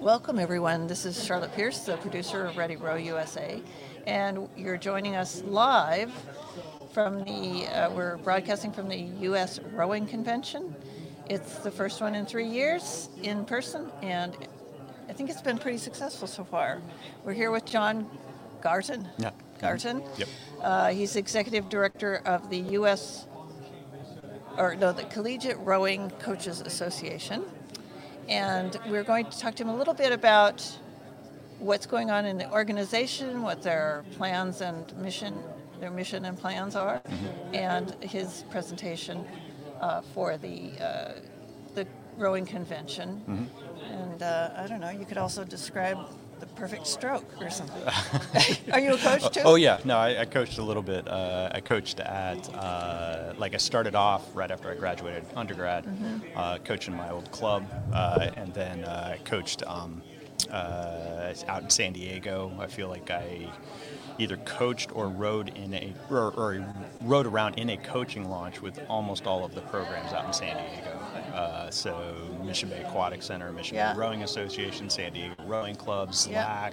Welcome, everyone. This is Charlotte Pierce, the producer of Ready Row USA, and you're joining us live from the. Uh, we're broadcasting from the U.S. Rowing Convention. It's the first one in three years in person, and I think it's been pretty successful so far. We're here with John Garton. Yeah. Garton. Yep. Uh, he's executive director of the U.S. or no, the Collegiate Rowing Coaches Association, and we're going to talk to him a little bit about what's going on in the organization, what their plans and mission, their mission and plans are, and his presentation uh, for the uh, the rowing convention. And uh, I don't know, you could also describe the perfect stroke or something. are you a coach too? Oh yeah, no, I, I coached a little bit. Uh, I coached at uh, like I started off right after I graduated undergrad, uh, coaching my old club, uh, and then uh, I coached um, uh, out in San Diego. I feel like I either coached or rode in a or, or rode around in a coaching launch with almost all of the programs out in San Diego. Uh, so Mission Bay Aquatic Center, Mission Yeah. Bay Rowing Association, San Diego Rowing Club, Yeah.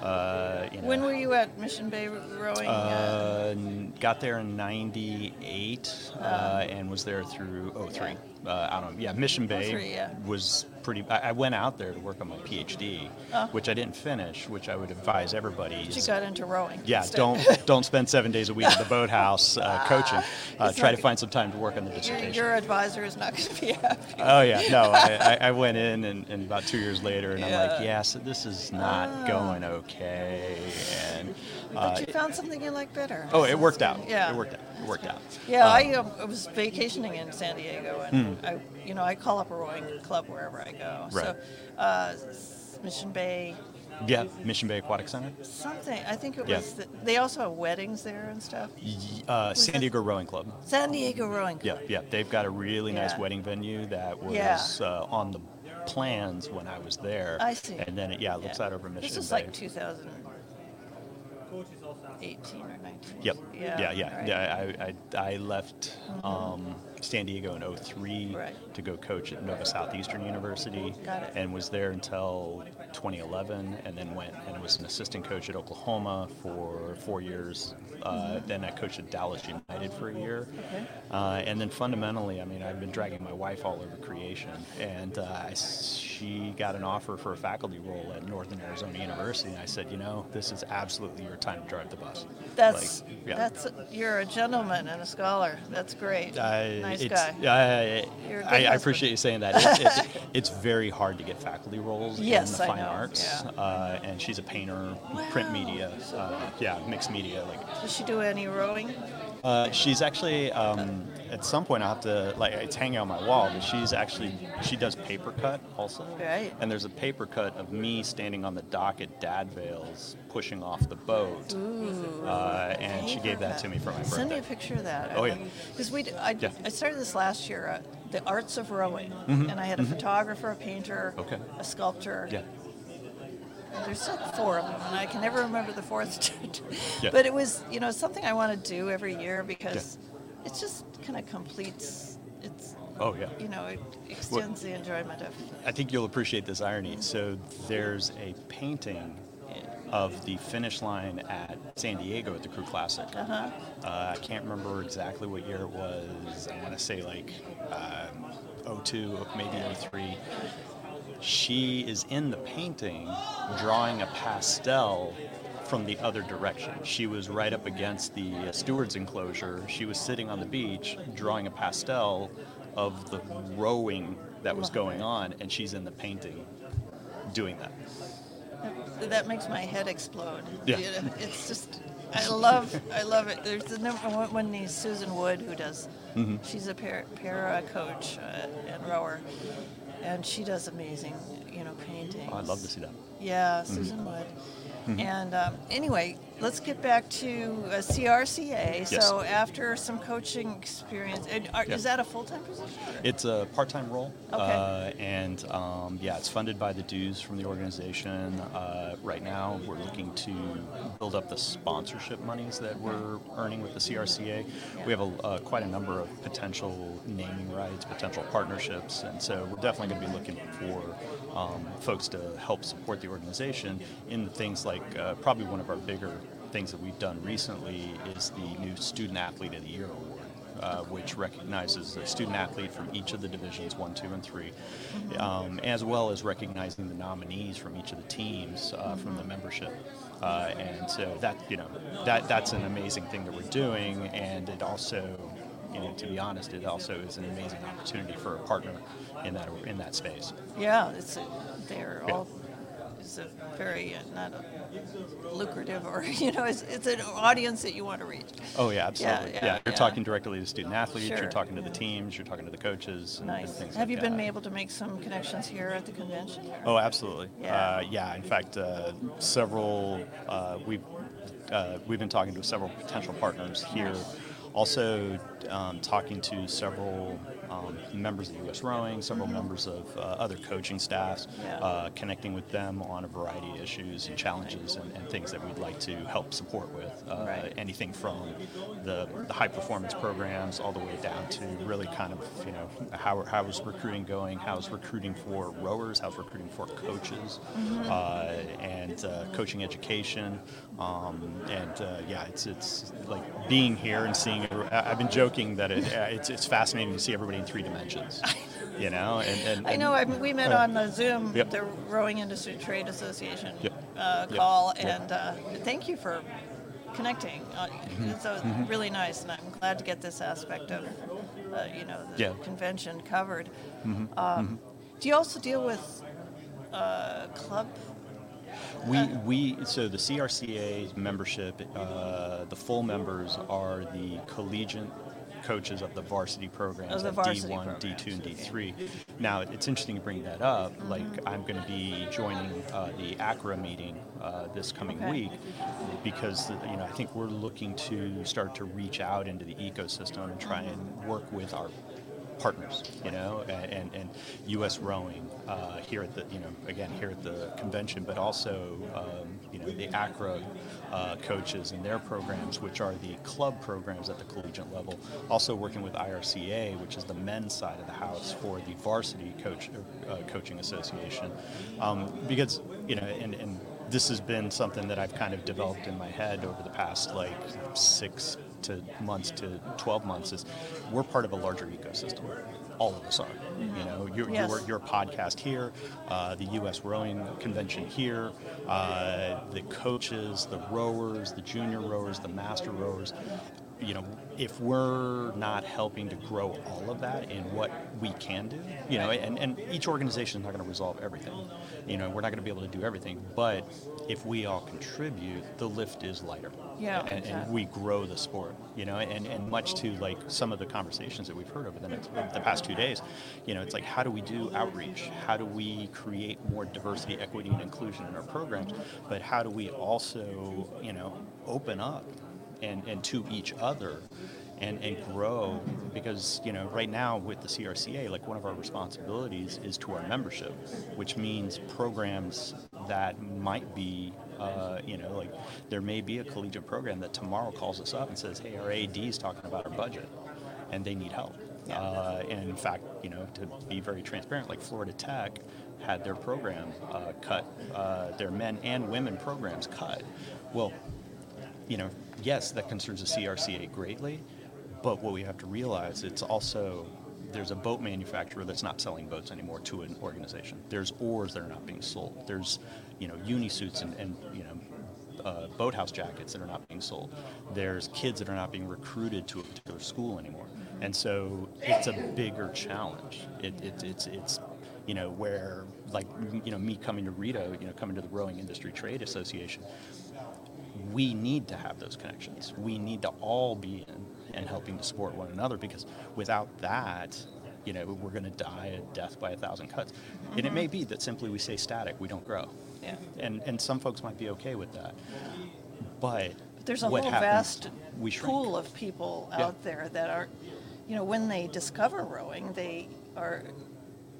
Uh, you know, When were you at Mission Bay Rowing? uh, uh, got there in '98 uh, and was there through '03. Uh, I don't know. Yeah, Mission Bay 03, yeah. was pretty. I, I went out there to work on my PhD, Oh. which I didn't finish. Which I would advise everybody. you is- got into rowing. yeah, instead. don't don't spend seven days a week at the boathouse uh, coaching. Uh, try to find some time to work on the dissertation. your advisor is not going to be happy. Oh yeah, no, I, I, went in and, and about two years later, and I'm like, Yeah. yeah, so this is not Ah. going okay, and uh, But you found something you like better. oh, it worked out. Yeah. it worked out. It worked out. Yeah, Um, I, um, I was vacationing in San Diego, and Hmm. I, you know, I call up a rowing club wherever I go. So, Right. uh, Mission Bay, Yeah, Mission Bay Aquatic Center. something. I think it Yeah. was. The, they also have weddings there and stuff. Uh, San Diego Rowing Club. San Diego Rowing. Club. Yeah, yeah, they've got a really nice wedding venue that was Yeah. uh, on the plans when I was there. I see. And then it, yeah, it looks Yeah. out over Mission Bay. This is Bay. like 2018 or 19. Yep. Yeah. Yeah, yeah. right. yeah I, I, I left um, San Diego in 03 Right. to go coach at Nova Southeastern University Got it. and was there until 2011 and then went and was an assistant coach at Oklahoma for four years. Uh, Then I coached at Dallas United for a year. Mm-hmm. Okay. Uh, and then fundamentally, I mean, I've been dragging my wife all over creation, and uh, she got an offer for a faculty role at Northern Arizona University, and I said, you know, this is absolutely your time to drive the bus. That's Like, yeah. that's you're a gentleman and a scholar. That's great. I- nice it's- guy. I, You're a good I, I appreciate you saying that. It, it, it's very hard to get faculty roles Yes, in the I fine know, arts, yeah. uh, and she's a painter, print media, uh, yeah, mixed media. Like, Does she do any rowing? uh, she's actually um, at some point I have to like it's hanging on my wall, but she's actually she does paper cut also. Right. And there's a paper cut of me standing on the dock at Dad Vail's pushing off the boat, Ooh. uh, and she gave that to me for my birthday. Send me a picture of that. Oh, yeah. Because we, d- I, Yeah. Mm-hmm. I started this last year, uh, the arts of rowing, mm-hmm. and I had a photographer, a painter, Okay. a sculptor. Yeah. There's like four of them, and I can never remember the fourth. Yeah. But it was, you know, something I want to do every year because it just kind of completes. It's, Oh yeah. you know, it extends the enjoyment of. I think you'll appreciate this irony. So there's a painting of the finish line at San Diego at the Crew Classic. Uh-huh. Uh, I can't remember exactly what year it was. I want to say like um, 02, maybe 03. She is in the painting drawing a pastel from the other direction. She was right up against the uh, steward's enclosure. She was sitting on the beach drawing a pastel of the rowing that was going on, and she's in the painting doing that. That makes my head explode. Yeah. It's just, I love, I love it. There's the number one, one named Susan Wood who does. Mm-hmm. She's a para, para coach uh, and rower, and she does amazing, you know, paintings. Oh, I'd love to see that. Yeah, Susan Wood. And um, anyway, let's get back to uh, CRCA. Yes. So after some coaching experience, and are, Yeah. is that a full-time position? It's a part-time role, Okay. uh, and um, yeah, it's funded by the dues from the organization. Uh, right now, we're looking to build up the sponsorship monies that we're earning with the CRCA. Yeah. We have a, uh, quite a number of potential naming rights, potential partnerships, and so we're definitely going to be looking for um, folks to help support the organization in things like uh, probably one of our bigger things that we've done recently is the new Student Athlete of the Year award uh, which recognizes a student athlete from each of the divisions one, two, and 3 um, as well as recognizing the nominees from each of the teams uh, from the membership. Uh, and so that you know that that's an amazing thing that we're doing, and it also. You know, to be honest, it also is an amazing opportunity for a partner in that in that space. Yeah, it's they're Yeah. all. It's a very uh, not a lucrative, or you know, it's, it's an audience that you want to reach. Oh yeah, absolutely. yeah, Yeah, you're yeah. talking directly to student athletes. Sure. You're talking to the teams. You're talking to the coaches. And, and Nice. things Have like you been able to make some connections here at the convention? Oh, absolutely. Yeah. Uh, yeah. In fact, uh, several uh, we've uh, we've been talking to several potential partners here. Also, um, talking to several um, members of U.S. Rowing, several members of uh, other coaching staffs, Mm-hmm. Yeah. uh, connecting with them on a variety of issues and challenges and, and things that we'd like to help support with. Uh, Right. Anything from the, the high performance programs all the way down to really kind of you know how how is recruiting going? How's recruiting for rowers? How's recruiting for coaches? Uh, and uh, coaching education. Um, and uh, yeah, it's it's like being here and seeing. I've been joking that it, it's it's fascinating to see everybody in three dimensions. You know, and, and, I know. I mean, we met uh, on the Zoom, yep. the Rowing Industry Trade Association Yep. uh, call, Yep. and uh, thank you for connecting. Uh, Mm-hmm. So it's really nice, and I'm glad to get this aspect of, uh, you know, the Yeah. Mm-hmm. convention covered. Um, Do you also deal with uh, club? We, we so the CRCA membership, uh, the full members are the collegiate coaches of the varsity programs, Of the at varsity D1, programs, D2, and D3. Now it's interesting to bring that up. Mm-hmm. Like I'm going to be joining uh, the ACRA meeting uh, this coming Okay. week because you know I think we're looking to start to reach out into the ecosystem and try and work with our partners, you know, and, and, and U.S. rowing uh, here at the, you know, again here at the convention, but also, um, you know, the ACRA uh, coaches and their programs, which are the club programs at the collegiate level. Also working with IRCA, which is the men's side of the house for the varsity coach uh, coaching association, um, because you know, and, and this has been something that I've kind of developed in my head over the past like six to months to 12 months is we're part of a larger ecosystem. All of us are. You know, your, Yes. your, your podcast here, uh, the U.S. Rowing Convention here, uh, the coaches, the rowers, the junior rowers, the master rowers. You know, if we're not helping to grow all of that in what we can do, you know, and, and each organization is not going to resolve everything. You know, we're not going to be able to do everything, but if we all contribute, the lift is lighter Yeah, and, and we grow the sport you know and, and much to like some of the conversations that we've heard over the, next, the past two days you know it's like how do we do outreach? How do we create more diversity equity and inclusion in our programs? But how do we also you know open up and, and to each other and, and grow? Because you know right now with the CRCA like one of our responsibilities is to our membership which means programs that might be uh, you know like there may be a collegiate program that tomorrow calls us up and says hey our AD is talking about our budget and they need help. Uh, and in fact you know to be very transparent like Florida Tech had their program uh, cut uh, their men and women programs cut. Well you know, yes, that concerns the CRCA greatly, but what we have to realize it's also there's a boat manufacturer that's not selling boats anymore to an organization. There's oars that are not being sold. There's you know unisuits and, and you know uh, boathouse jackets that are not being sold. There's kids that are not being recruited to a particular school anymore, and so it's a bigger challenge. It, it, it's it's you know where like you know me coming to RITA, you know coming to the Rowing Industry Trade Association we need to have those connections. We need to all be in and helping to support one another because without that, you know, we're going to die a death by a thousand cuts. And it may be that simply we stay static, we don't grow. Yeah. And, and some folks might be okay with that. but But there's a whole happens? vast pool of people Yeah. out there that are, you know, when they discover rowing, they are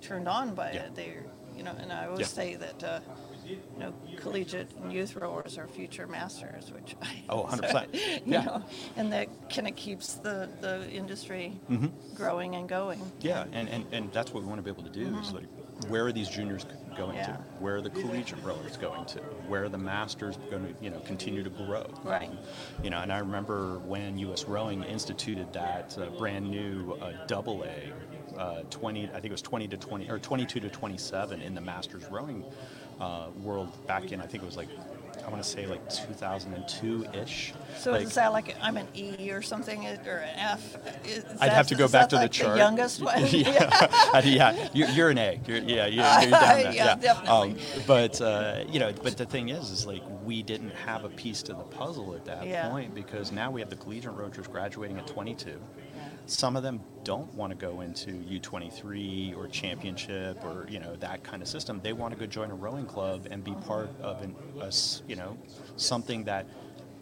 turned on by Yeah. it. They're, you know, and I always Yeah. say that, uh, you know, collegiate and youth rowers are future masters, which I. Oh, 100%. You Yeah. know, and that kind of keeps the, the industry Mm-hmm. growing and going. Yeah, and, and, and that's what we want to be able to do is like, where are these juniors going Yeah. to? Where are the collegiate rowers going to? Where are the masters going to, you know, continue to grow? Right. You know, and I remember when U.S. Rowing instituted that uh, brand new uh, double A, uh, 20, I think it was 20 to 20, or 22 to 27 in the masters rowing uh, world back in, I think it was like, I want to say like 2002-ish. So like, is that like, I'm an E or something, or an F? Is I'd that- have to go back to the chart. The youngest one? yeah, yeah, you're, you're an A. You're, yeah, you're, you're down there. Yeah, definitely. Um, but uh, you know, but the thing is, is like we didn't have a piece to the puzzle at that Yeah. point because now we have the collegiate rowers graduating at 22. Some of them don't want to go into U23 or championship or you know that kind of system. They want to go join a rowing club and be part of an, a you know something that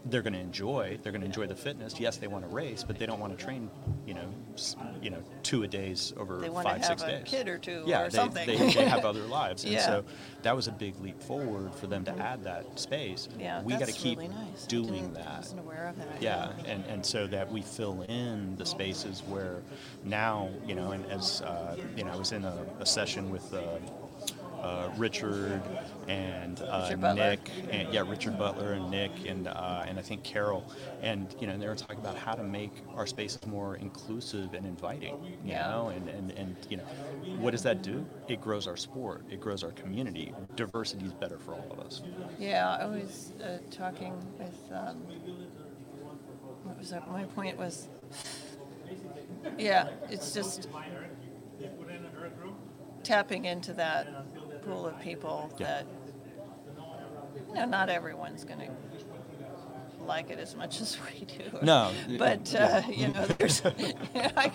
they're going to enjoy. They're going to enjoy the fitness. Yes, they want to race, but they don't want to train, you know, you know, two a days over They want to five, six have a days. kid or two yeah, or they, something. They, they have other lives, and Yeah. so that was a big leap forward for them to add that space. Yeah, we got to keep really nice. Doing that. wasn't aware of that. Yeah, and, and so that we fill in the spaces where now, you know, and as, uh, you know, I was in a, a session with uh, uh, Richard and uh, Richard Nick, and yeah, Richard Butler and Nick and uh, and I think Carol, and you know, they were talking about how to make our spaces more inclusive and inviting, you Yeah. know, and, and and you know, what does that do? It grows our sport, it grows our community. Diversity is better for all of us. Yeah, I was uh, talking with, um, what was that? My point was, yeah, it's just tapping into that pool of people Yeah. that, you know, not everyone's going to like it as much as we do. No, But, yeah. uh, you know, there's, I,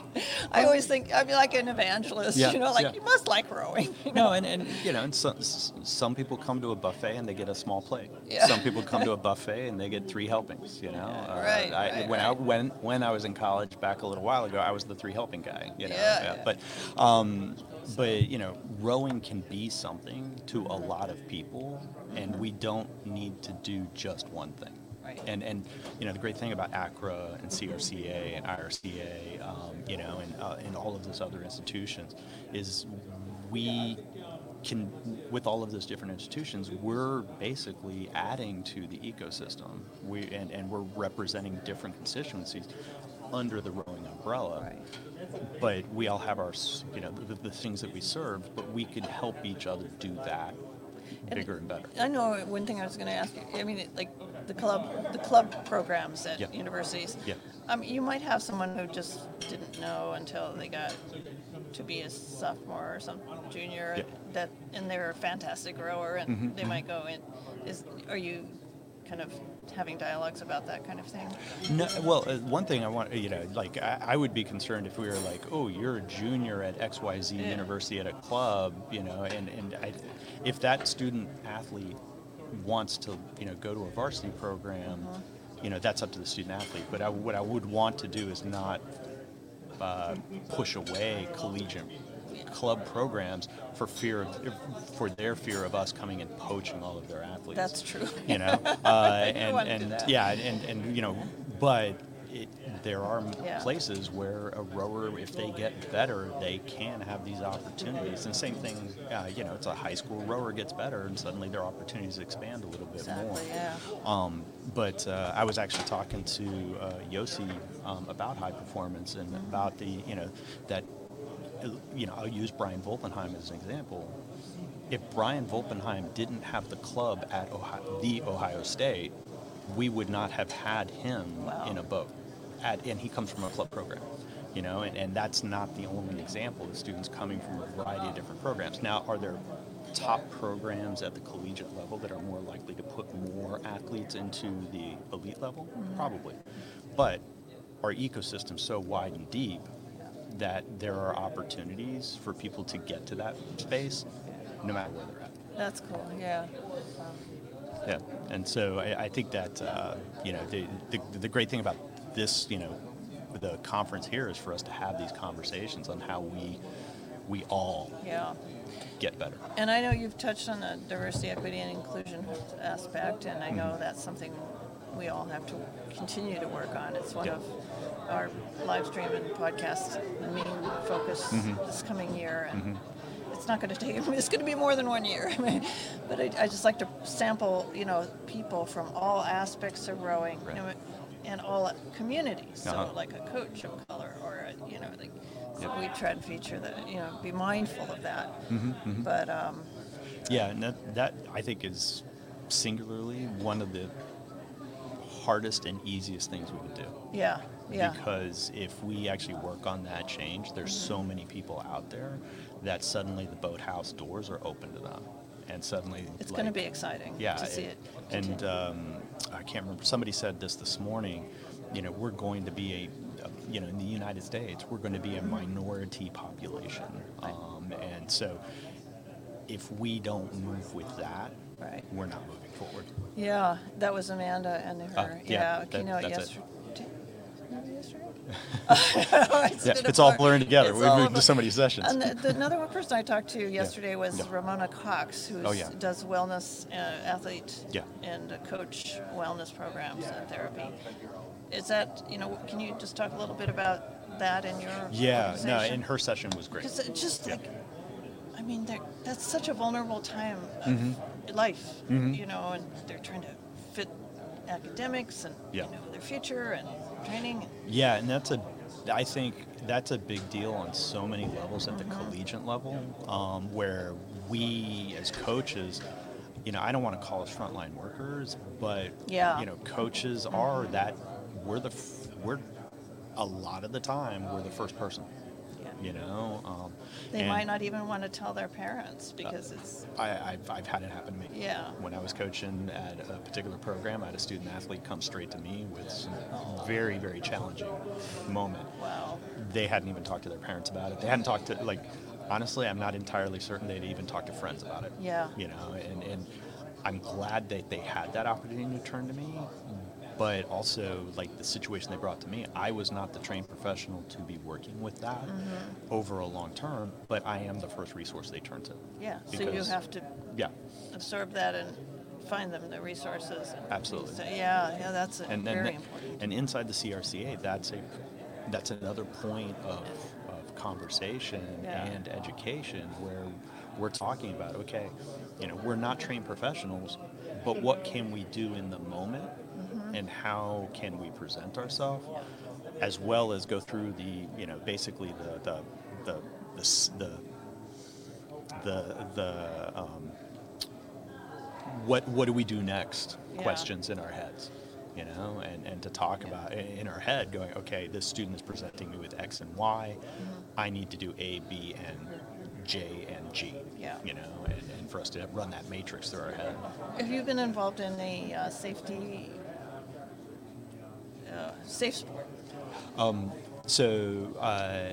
I always think, I'm like an evangelist, Yeah, you know, like yeah. you must like rowing. you know? No, and, and you know, and some, some people come to a buffet and they get a small plate. Yeah. Some people come to a buffet and they get three helpings. You know, Uh, Right, I, right, when I when when I was in college back a little while ago, I was the three helping guy. You know, Yeah, yeah. but um, but you know, rowing can be something to a lot of people, and we don't need to do just one thing. Right. And and you know the great thing about ACRA and CRCA and IRCA, um, you know, and uh, and all of those other institutions, is we can with all of those different institutions, we're basically adding to the ecosystem. We and, and we're representing different constituencies under the rowing umbrella. Right. But we all have our you know the, the things that we serve, but we could help each other do that And bigger and better. I know one thing I was going to ask you. I mean, it- like the club, the club programs at Yeah. universities. Yeah. Um, you might have someone who just didn't know until they got to be a sophomore or some junior Yeah. that, and they're a fantastic rower, and Mhm, they might go in. Is are you kind of having dialogues about that kind of thing? No, well, uh, one thing I want, you know, like I, I would be concerned if we were like, oh, you're a junior at XYZ Yeah. University at a club, you know, and, and I, if that student athlete wants to, you know, go to a varsity program, you know, that's up to the student athlete. But I, what I would want to do is not uh, push away collegiate club programs for fear of, for their fear of us coming and poaching all of their athletes That's true. you know uh, and and yeah and, and you know but it, there are Yeah. places where a rower if they get better they can have these opportunities and same thing uh, you know it's a high school rower gets better and suddenly their opportunities expand a little bit more Exactly. Yeah. um, but uh, I was actually talking to uh, Yossi um, about high performance and Mm-hmm. about the you know that you know I'll use Bryan Volpenheim as an example. If Bryan Volpenheim didn't have the club at Ohio, the Ohio State, we would not have had him Wow. in a boat. At, and he comes from a club program, you know, and, and that's not the only example of students coming from a variety of different programs. Now, are there top programs at the collegiate level that are more likely to put more athletes into the elite level? Probably. But our ecosystem's so wide and deep that there are opportunities for people to get to that space no matter where they're at. That's cool. Yeah. yeah. And so I, I think that uh, you know the, the the great thing about this you know the conference here is for us to have these conversations on how we we all Yeah. get better. And I know you've touched on the diversity, equity, and inclusion aspect, and I know Mm-hmm. that's something we all have to continue to work on. It's one Yeah. of our live stream and podcast main focus Mm-hmm. this coming year, and it's not going to take. It's going to be more than one year. But I, I just like to sample, you know, people from all aspects of rowing, you know, and all communities. So, Uh-huh. like a coach of color, or a, you know, like. So Yep. we try to feature that, you know, be mindful of that. Mm-hmm, But um, Yeah, and that, that I think is singularly one of the hardest and easiest things we can do. Yeah, yeah. Because if we actually work on that change, there's so many people out there that suddenly the boathouse doors are open to them, and suddenly It's like, going to be exciting yeah, to see it. and um, I can't remember. Somebody said this this morning. You know, we're going to be a, a you know, in the United States, we're going to be a minority population, um, and so if we don't move with that, Right. we're not moving forward. yeah, that was Amanda and her Uh, yeah, yeah, that- keynote yesterday. it's Yeah, it's all blurring together. It's We've all moved to so many sessions. And the, the, another one person I talked to yesterday was Yeah. Ramona Cox, who Oh, yeah. does wellness uh, athlete Yeah. and uh, coach wellness programs and therapy. Is that you know? Can you just talk a little bit about that in your Yeah, no, and her session was great. Because just like, I mean, that's such a vulnerable time of Mm-hmm. life, you know, and they're trying to fit academics and you know their future and training. Yeah, and that's a, I think that's a big deal on so many levels at the Mm-hmm. collegiate level, um, where we as coaches, you know, I don't want to call us frontline workers, but Yeah. Mm-hmm. you know, coaches are that we're the we're a lot of the time we're the first person. You know. Um, They might not even want to tell their parents because it's I, I've, I've had it happen to me. Yeah. When I was coaching at a particular program, I had a student athlete come straight to me with some very, very challenging moment. wow. They hadn't even talked to their parents about it. They hadn't talked to, like, honestly, I'm not entirely certain they'd even talked to friends about it. Yeah. You know, and, and I'm glad that they had that opportunity to turn to me. But also, like the situation they brought to me, I was not the trained professional to be working with that Mm-hmm. over a long term, but I am the first resource they turn to. Yeah. So you have to Yeah. absorb that and find them the resources. And Absolutely. yeah. Yeah. That's a and very and, important. and inside the CRCA, that's a that's another point of, of conversation Yeah. and education where we're talking about okay, you know, we're not trained professionals, but what can we do in the moment. And how can we present ourselves, as well as go through the you know basically the the the the the the, the um, what what do we do next Yeah. questions in our heads you know and, and to talk about in our head going okay this student is presenting me with x and y Mm-hmm. i need to do a b and j and g Yeah. you know and, and for us to run that matrix through our head Have you been involved in the uh, safety, safe sport? so uh,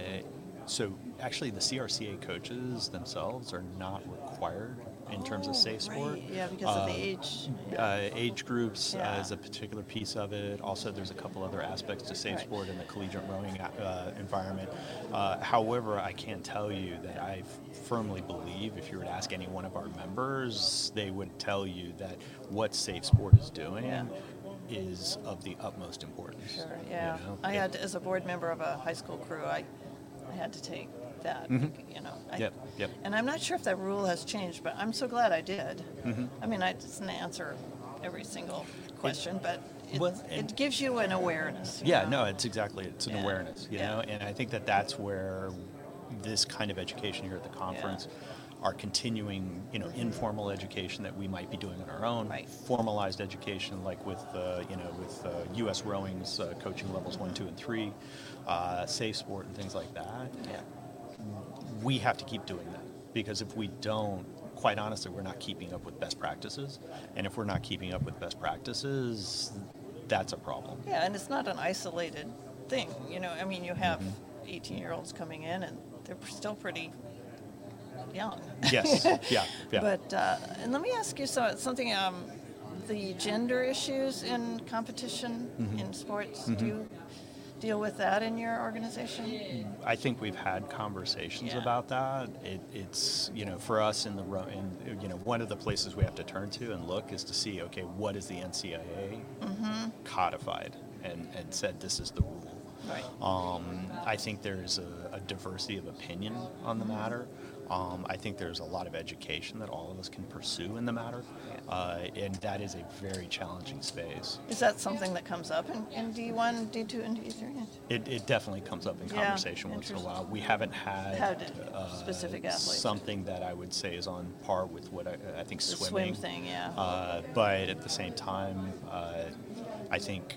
so actually the crca coaches themselves are not required in terms of Oh, safe sport right. Yeah, because of the Uh, age. uh, age groups Yeah. uh, is a particular piece of it. Also, there's a couple other aspects to safe Right. sport in the collegiate rowing uh, environment. Uh, however, I can tell you that I firmly believe if you were to ask any one of our members, they would tell you that what safe sport is doing Yeah. Is of the utmost importance. Sure, you yeah. know? I had, as a board member of a high school crew, I, I had to take that, you know. I- Mm-hmm. Yep, yep. And I'm not sure if that rule has changed, but I'm so glad I did. Mm-hmm. I mean, I didn't answer every single question, but it, Well, it gives you an awareness. you Yeah, know? no, it's exactly it's an Yeah, awareness, you yeah. know, and I think that that's where this kind of education here at the conference, our continuing, you know, informal education that we might be doing on our own, Right. formalized education like with, uh, you know, with uh, U.S. rowing's uh, coaching levels one, two, and three, uh, safe sport and things like that. Yeah. We have to keep doing that because if we don't, quite honestly, we're not keeping up with best practices, and if we're not keeping up with best practices, that's a problem. Yeah, and it's not an isolated thing. You know, I mean, you have Mm-hmm. 18 year olds coming in and they're still pretty young. Yes, yeah, yeah. But uh, and let me ask you so, something. Um, the gender issues in competition Mm-hmm. in sports? Do you deal with that in your organization? I think we've had conversations Yeah. about that. It, it's you know for us in the in you know one of the places we have to turn to and look is to see okay what is the NCAA Mm-hmm. codified and and said this is the rule. Right. Um, I think there's a, a diversity of opinion on the matter. Um, I think there's a lot of education that all of us can pursue in the matter, uh, and that is a very challenging space. Is that something that comes up in, in D1, D2, and D3? It, it definitely comes up in Yeah, conversation once in a while. We haven't had, Had uh, specific athletes. something that I would say is on par with what I, I think The swimming. swim thing, yeah. Uh, but at the same time, uh, I think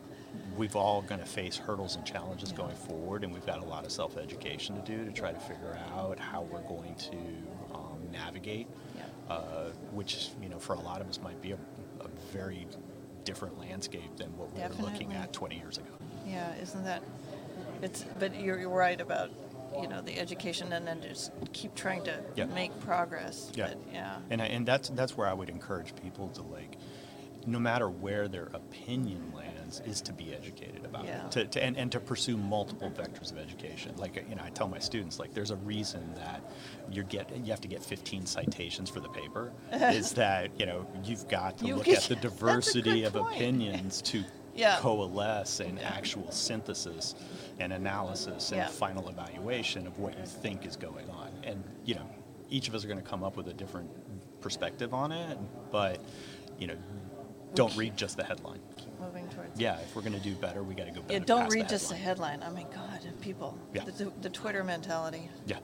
we've all going to face hurdles and challenges going forward, and we've got a lot of self-education to do to try to figure out how we're going to um, navigate, Yeah. uh, which you know for a lot of us might be a, a very different landscape than what we were looking at 20 years ago. Yeah, isn't that, it's, but you're, you're right about, you know, the education and then just keep trying to Yeah. make progress. Yeah. But, yeah. And, I, and that's that's where I would encourage people to like, no matter where their opinion lands, is to be educated about Yeah. it, to, to, and, and to pursue multiple vectors of education. Like you know, I tell my students like, there's a reason that you get you have to get 15 citations for the paper. is that you know you've got to You look get- at the diversity of point. opinions to Yeah. coalesce an actual synthesis and analysis and Yeah. final evaluation of what you think is going on. And you know, each of us are going to come up with a different perspective on it, but you know, don't read just the headline. Moving towards. Yeah, if we're going to do better, we got to go better. Yeah, don't read just the headline. I mean, God, people. Yeah. The, the Twitter mentality. Yeah,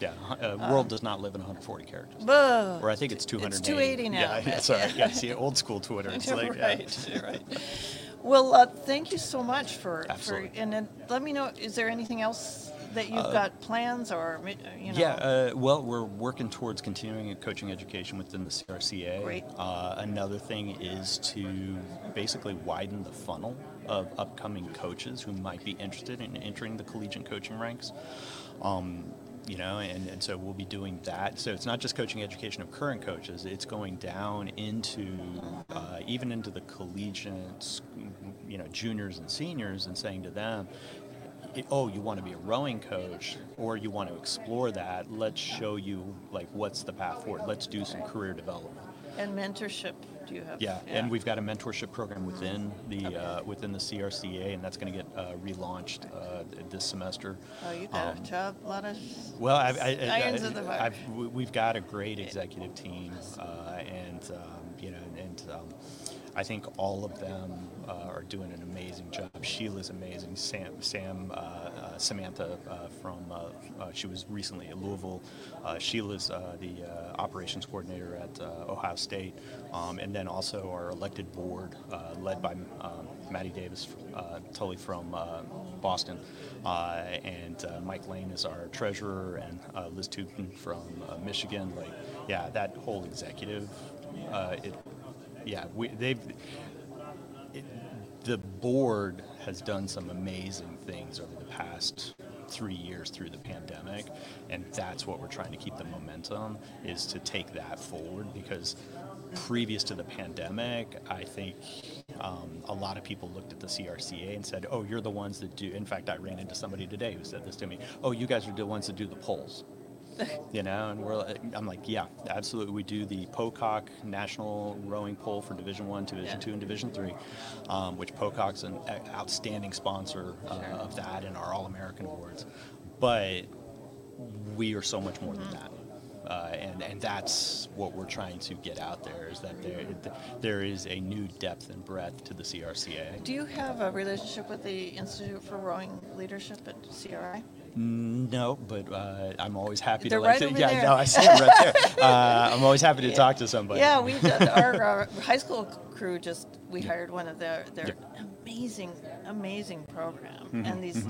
yeah. Uh, world does not live in 140 characters. Whoa. Or I think it's 280. It's 280 now. Yeah, yeah, sorry. Yeah, see, old school Twitter. It's like, yeah. right, right. Well, uh, thank you so much for, for Absolutely. and then let me know. Is there anything else that you've got plans or uh, you know? Yeah, uh, well, we're working towards continuing coaching education within the CRCA. Great. Uh, another thing is to basically widen the funnel of upcoming coaches who might be interested in entering the collegiate coaching ranks. Um, you know, and, and so we'll be doing that. So it's not just coaching education of current coaches, it's going down into uh, even into the collegiate, you know, juniors and seniors and saying to them, oh, you want to be a rowing coach or you want to explore that, let's show you like what's the path forward. Let's do some career development. And mentorship, do you have? Yeah, and we've got a mentorship program within the uh, within the CRCA, and that's going to get uh, relaunched uh, this semester. Oh, you got Um, a job, a lot of. Well, I, I, I, in the fire. I've, we- we've got a great executive team, uh, and um, you know, and um, I think all of them uh, are doing an amazing job. Sheila's amazing. Sam, Sam, uh, uh, Samantha uh, from uh, uh, she was recently at Louisville. Sheila's the operations coordinator at Ohio State, um, and then also our elected board, led by um, Maddie Davis, Tully from Boston, and Mike Lane is our treasurer, and Liz Tupin from Michigan. Like, yeah, that whole executive, it, yeah, we they've. It, the board has done some amazing things over the past three years through the pandemic, and that's what we're trying to keep the momentum is to take that forward because previous to the pandemic, I think um, a lot of people looked at the CRCA and said, "Oh, you're the ones that do." In fact, I ran into somebody today who said this to me. "Oh, you guys are the ones that do the polls." You know, and we're like, I'm like, yeah, absolutely. We do the Pocock National Rowing Poll for Division One, Division Yeah. Two, and Division Three, um, which Pocock's an outstanding sponsor uh, of that and our All American awards. But we are so much more than that. Uh, and, and that's what we're trying to get out there is that there, there is a new depth and breadth to the CRCA. Do you have a relationship with the Institute for Rowing Leadership at CRI? No, but uh, I'm always happy They're to like right to, over yeah, there. no, I see them right there. Uh, I'm always happy to talk to somebody. Yeah, we our uh, high school crew just we hired one of their their Yeah. amazing amazing program, Mm-hmm, and these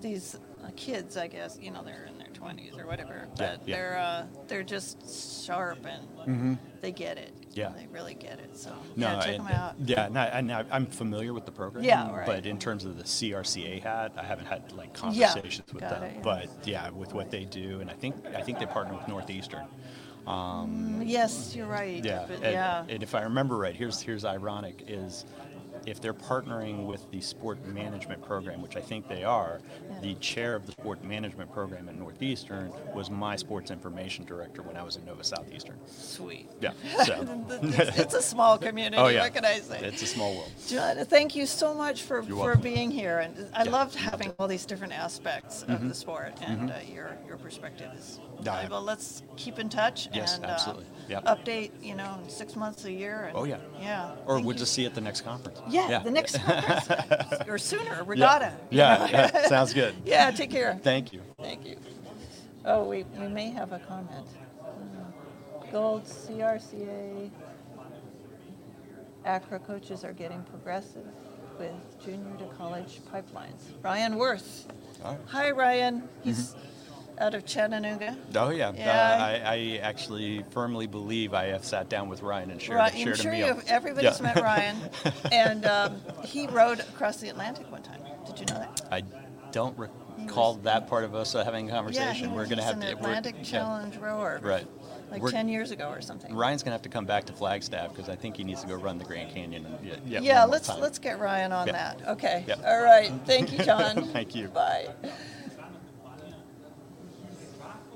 these uh, kids, I guess you know they're in twenties or whatever, but Yeah, yeah. they're uh, they're just sharp and they get it. Yeah. they really get it. So No, yeah, check and, them out. Yeah, and I- I'm familiar with the program. Yeah, right. But in terms of the CRCA hat, I haven't had like conversations with them. it. But yeah, with what they do, and I think I think they partner with Northeastern. Um, Yes, you're right. yeah, and, yeah. and if I remember right, here's here's ironic is if they're partnering with the sport management program, which I think they are, Yeah. the chair of the sport management program at Northeastern was my sports information director when I was at Nova Southeastern. Sweet. Yeah, so it's, it's a small community. oh yeah, What can I say? It's a small world. John, thank you so much for, for being here. And I Yeah. loved having all these different aspects of the sport, and uh, your your perspective is Mm-hmm. Yeah. valuable. Let's keep in touch Yes, and absolutely. Uh, Yep. update. You know, in six months, a year. And, Oh, yeah. yeah. Or Thank we'll you. just see you at the next conference. Yeah, the next or sooner. Regatta. you Yeah, yeah, sounds good. yeah. Take care. Thank you. Thank you. Oh, we, we may have a comment. Gold CRCA ACRA coaches are getting progressive with junior to college pipelines. Ryan Worth. Right. Hi, Ryan. He's mm-hmm. Out of Chattanooga. Oh yeah, Yeah. Uh, I, I actually firmly believe I have sat down with Ryan and shared, Right, shared I'm a sure meal. you've, everybody's Yeah. met Ryan. and um, he rode across the Atlantic one time. Did you know that? I don't recall that part of us having a conversation. Yeah, he, we're gonna have an to. Atlantic yeah. Challenge rower. Right. Like We're- 10 years ago or something. Ryan's gonna have to come back to Flagstaff because I think he needs to go run the Grand Canyon. And, yeah, yeah, Yeah, let's let's get Ryan on Yeah. that. Okay. All right. Thank you, John. Thank you. Bye.